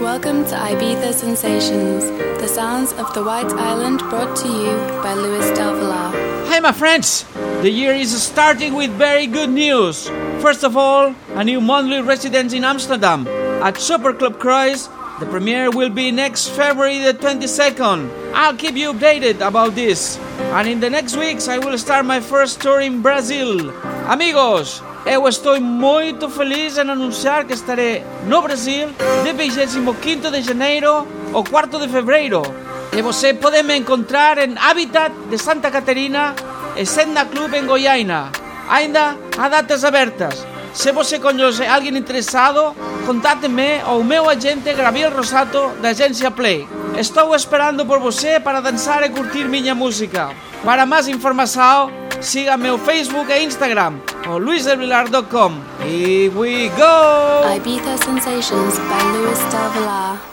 Welcome to Ibiza Sensations, the sounds of the White Island brought to you by Luis Del Villar. Hi, my friends! The year is starting with very good news. First of all, a new monthly residence in Amsterdam at Super Club Kruis. The premiere will be next February the 22nd. I'll keep you updated about this. And in the next weeks, I will start my first tour in Brazil. Amigos, Eu estou moito feliz en anunciar que estaré no Brasil de 25 de janeiro ao 4 de febreiro. E você pode me encontrar en Habitat de Santa Caterina e Senda Club en Goiaina. Ainda há datas abertas. Se você coñece alguén interesado, contáteme ao meu agente Gabriel Rosato da agência Play. Estou esperando por você para dançar e curtir minha música. Para mais informação, siga meu Facebook e Instagram ou luisdelvilar.com. Here we go! Ibiza Sensations by Luis Del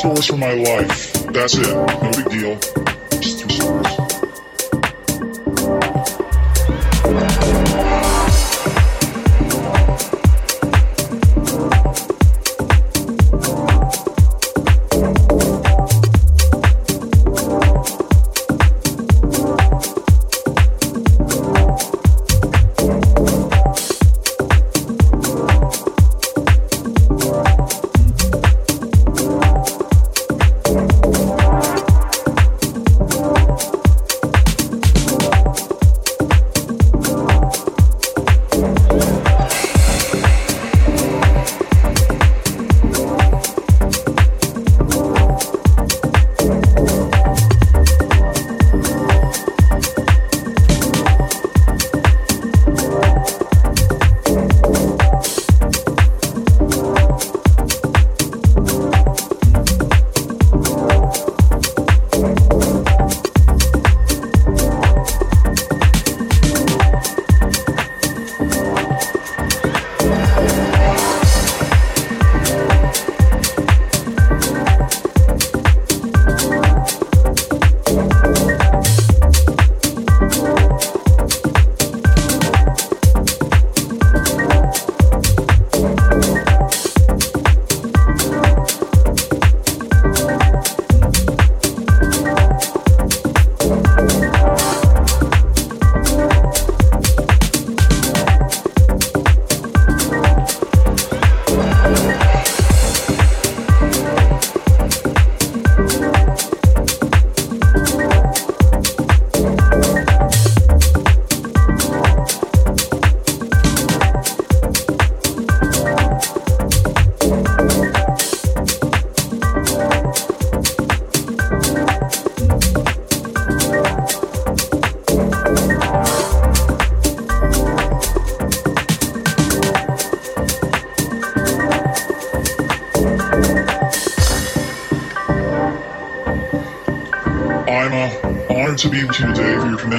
stories from my life. That's it. No big deal.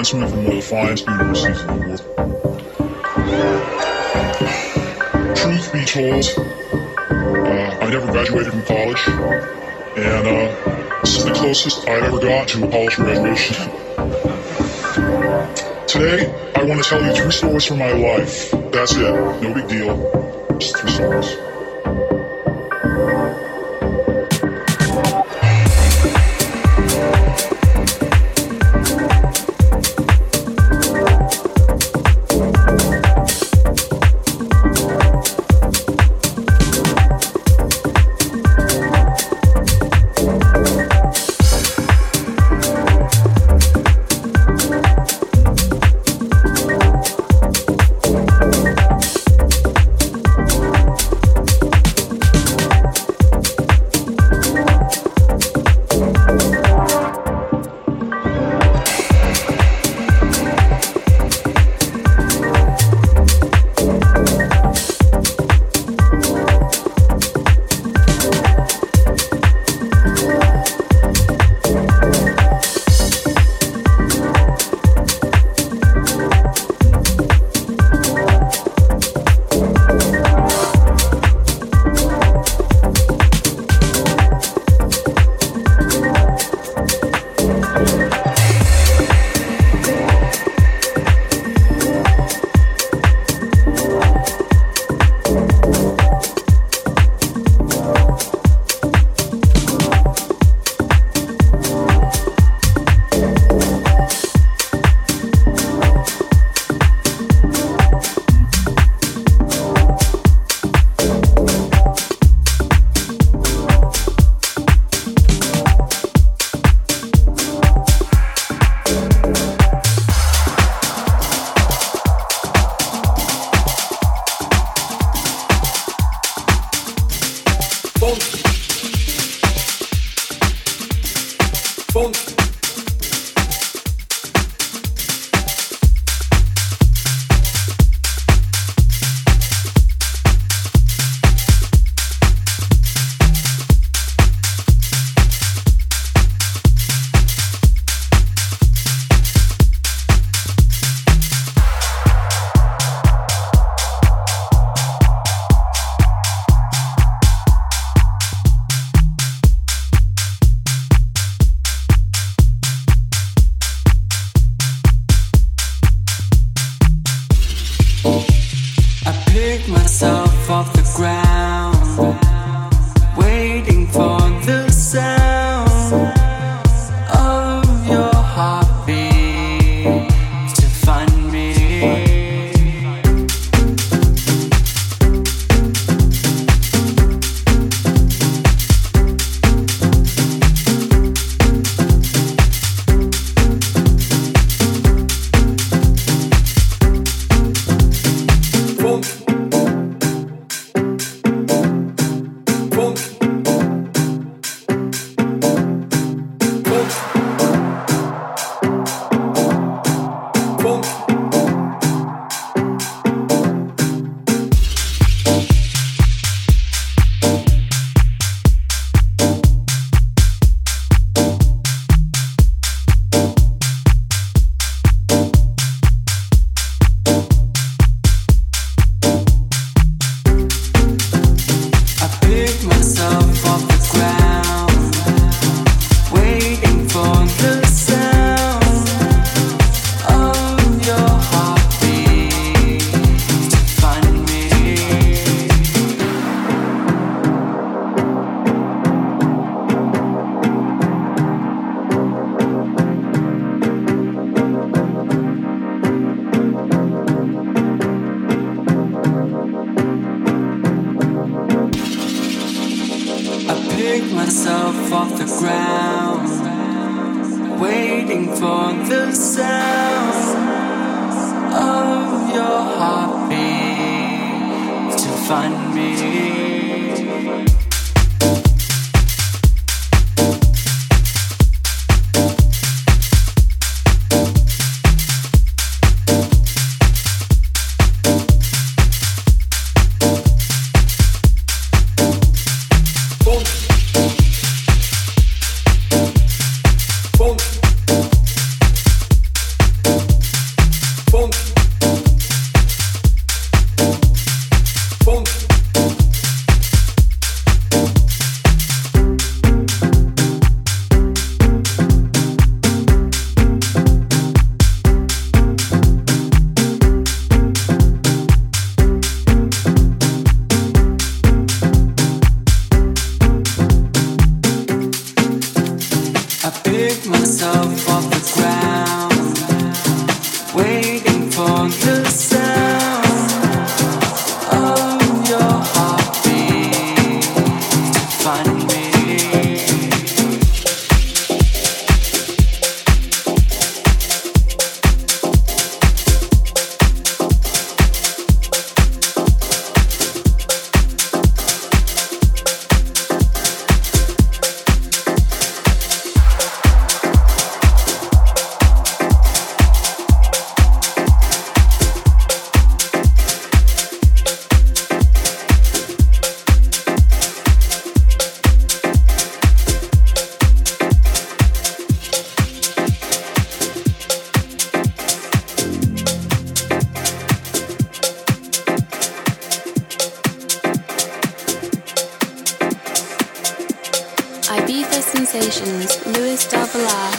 Commencement from of the finest universities in the world. Truth be told, uh, I never graduated from college, and uh, this is the closest I've ever got to a college graduation. Today, I want to tell you true stories from my life. That's it. No big deal. Just true stories. myself off the ground, waiting for the sound of your heartbeat to find me. Sensations, Luis Del Villar.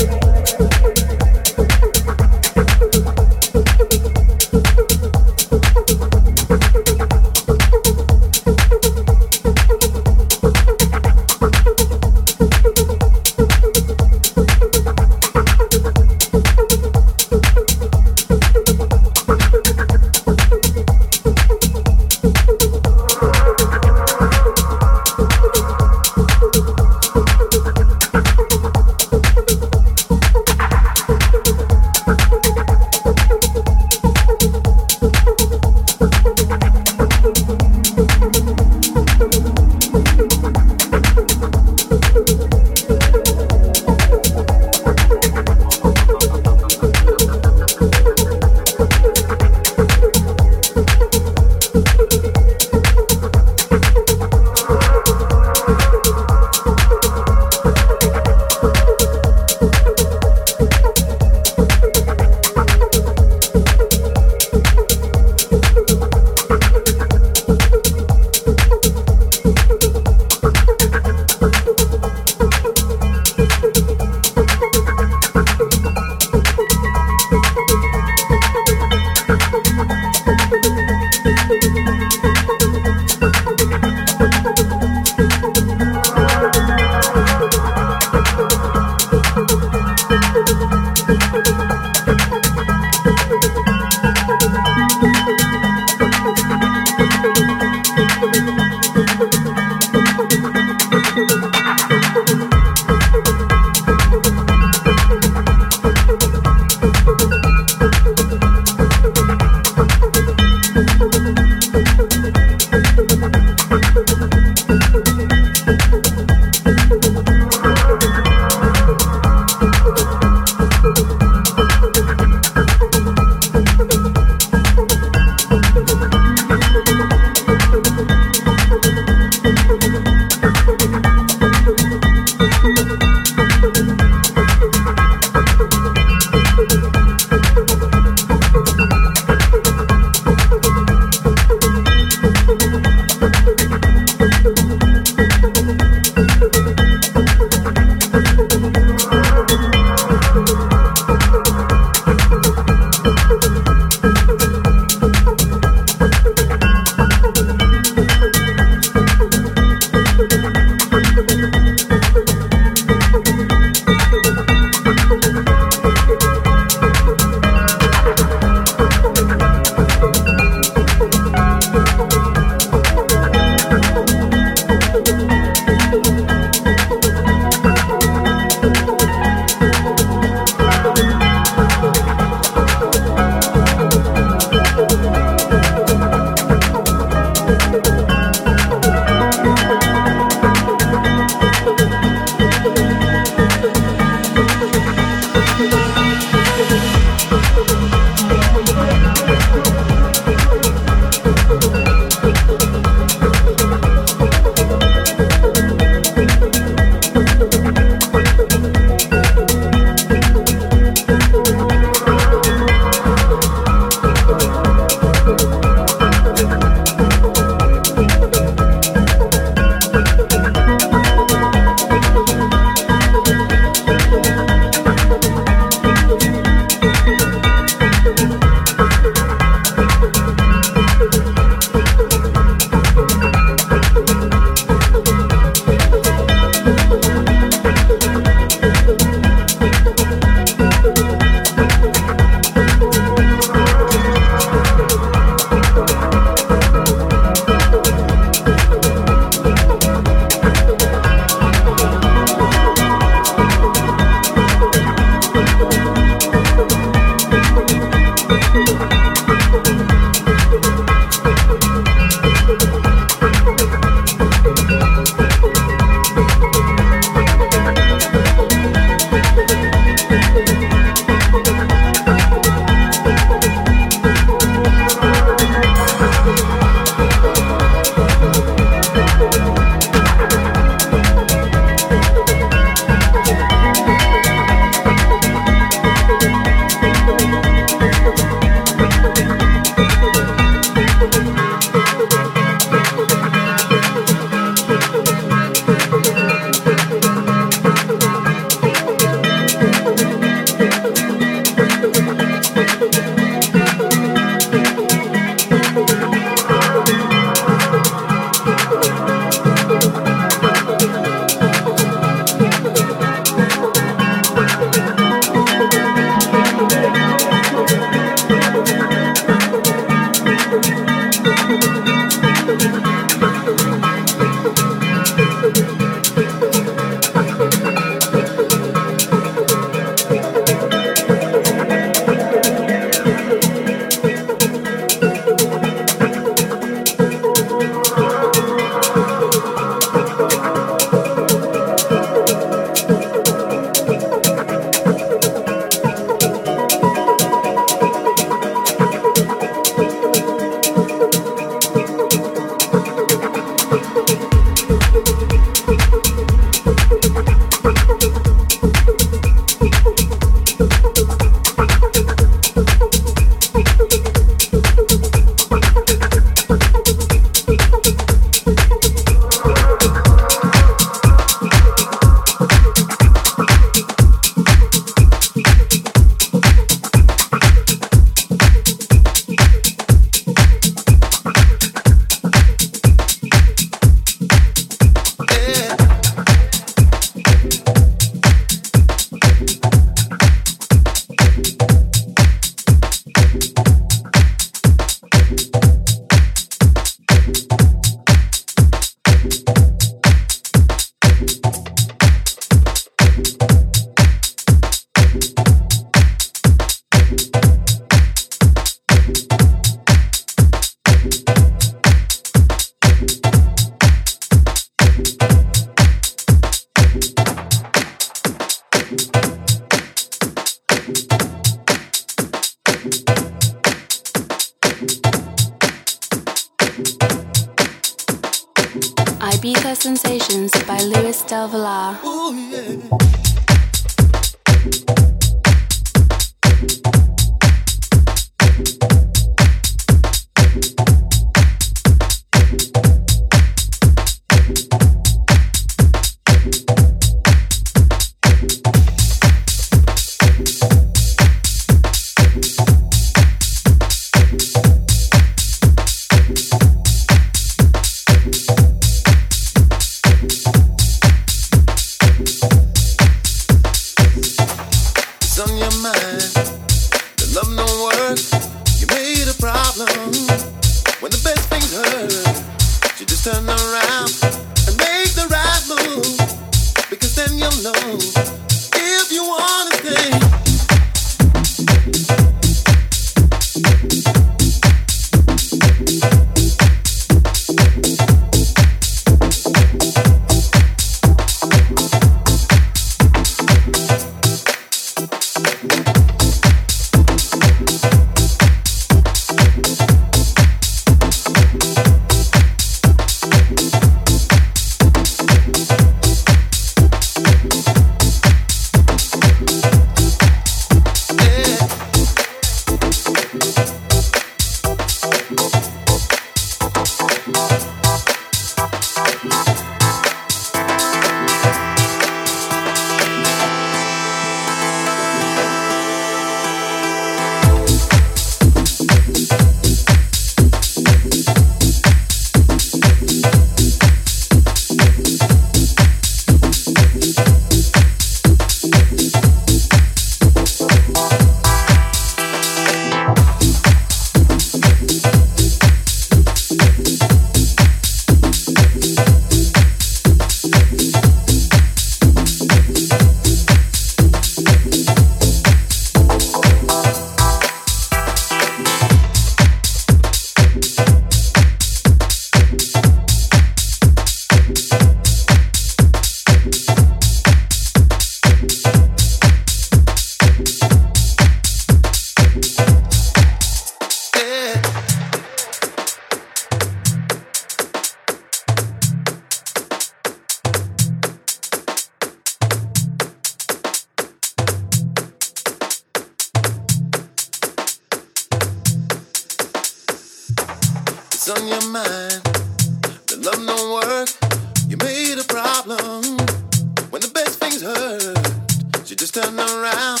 around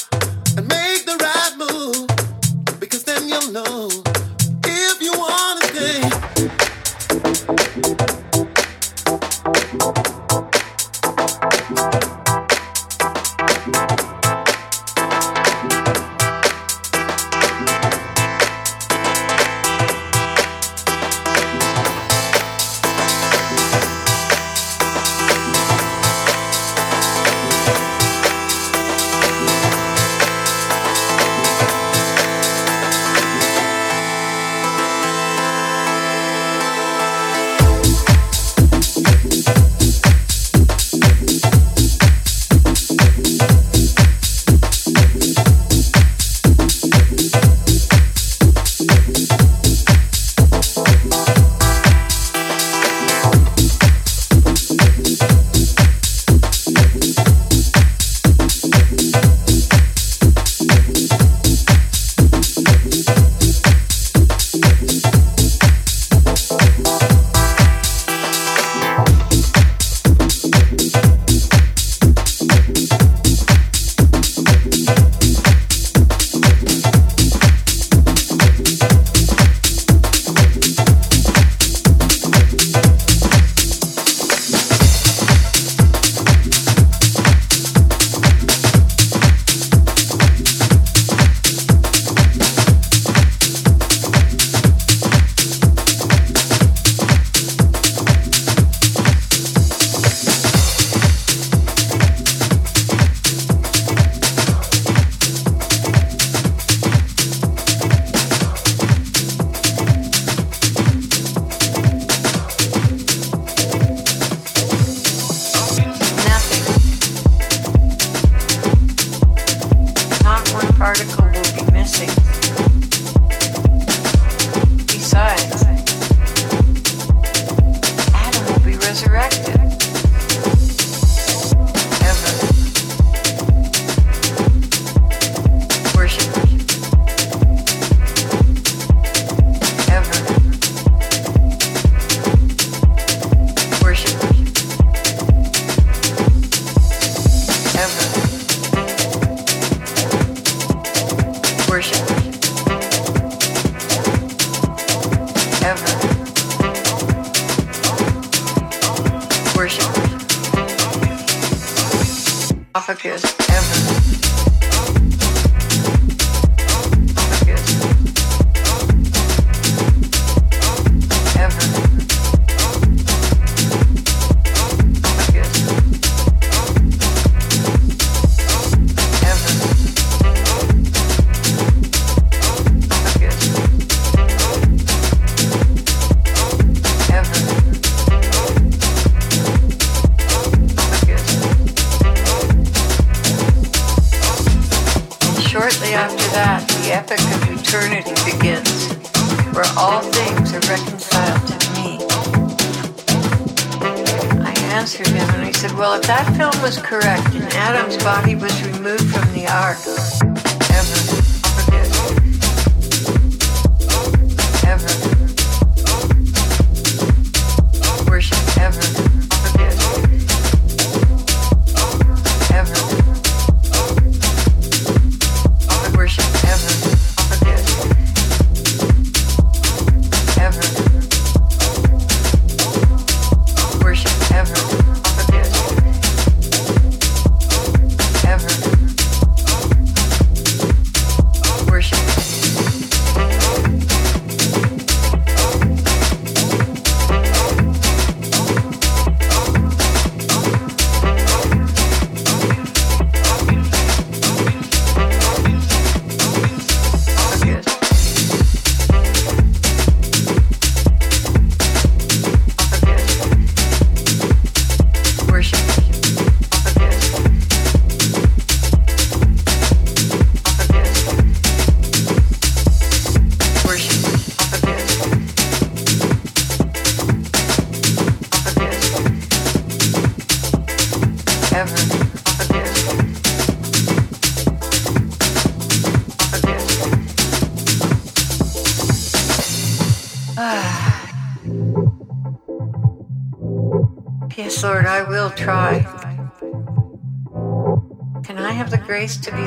and make the right move because then you'll know. Grace to be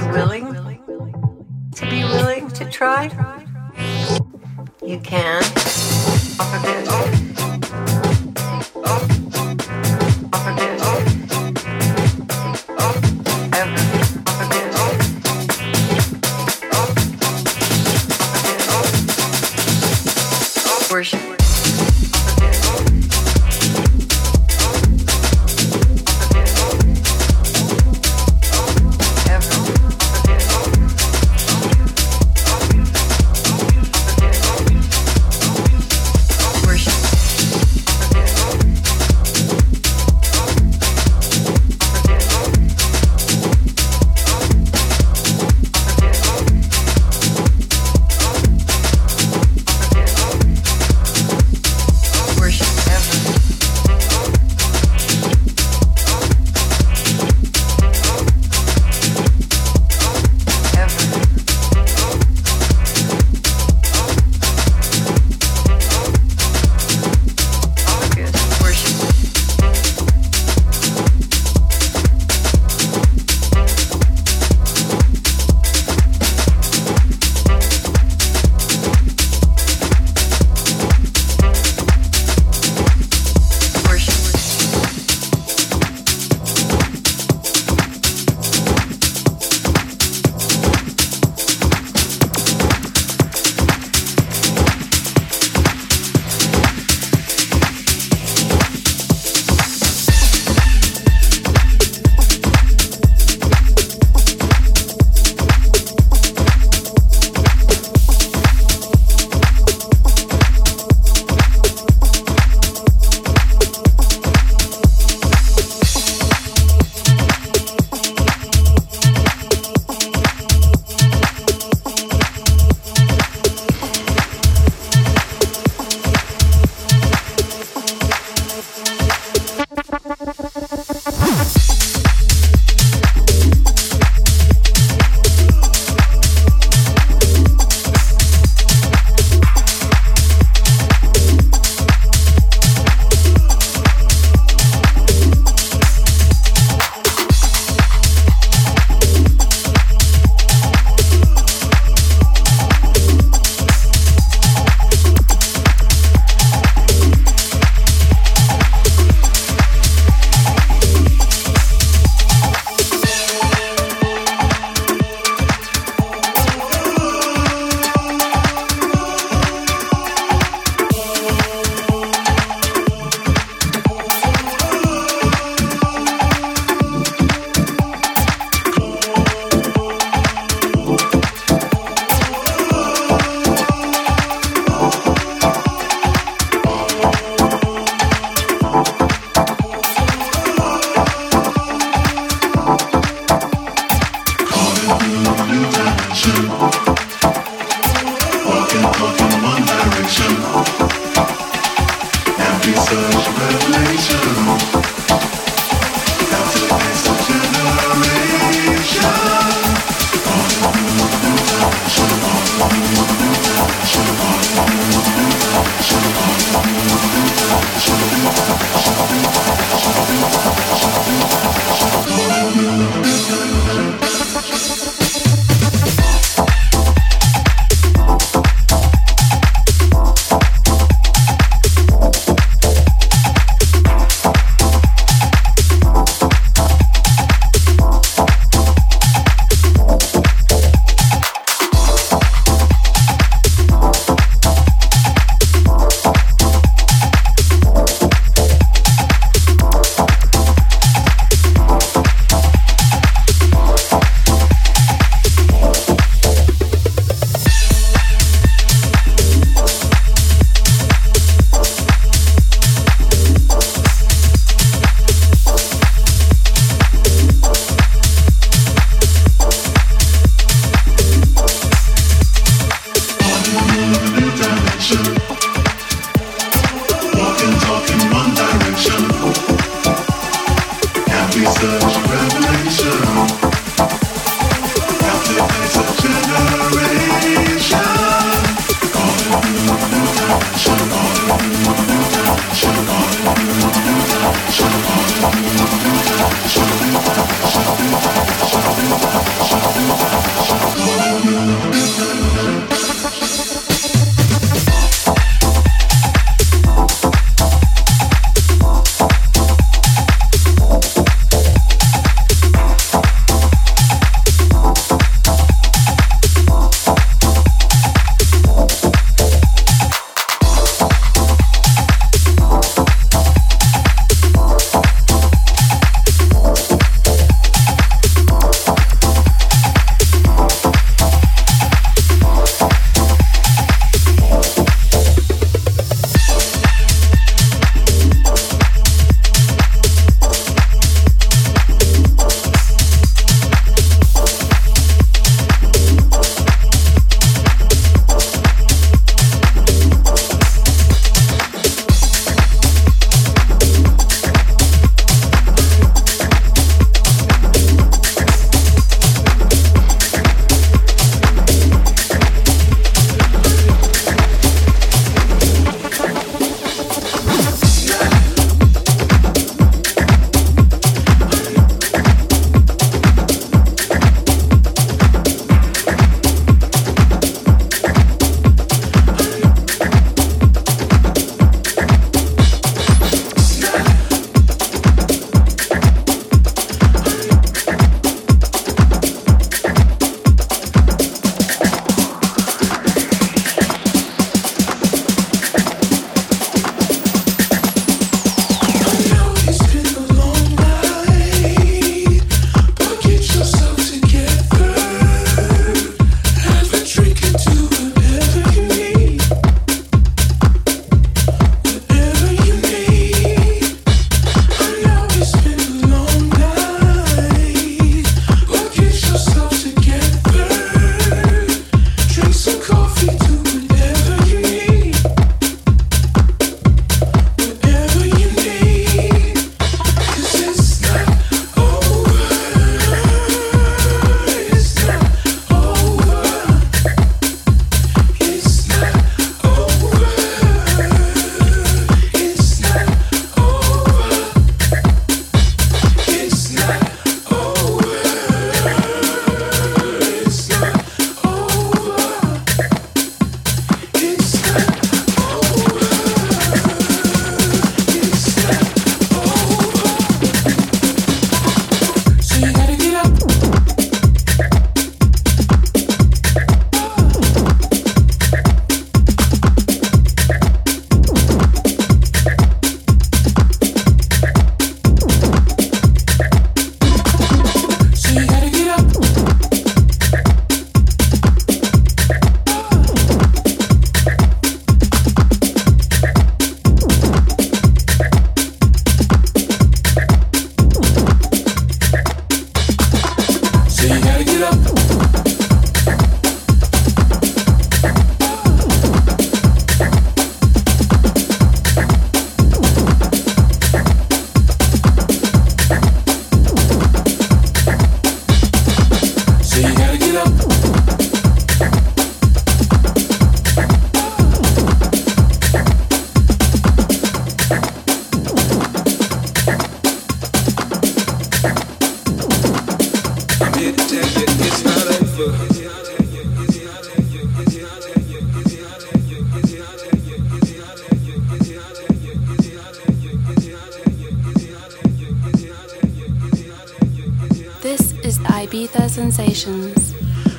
Ibiza Sensations.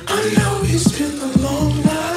I know it's been a long night,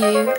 you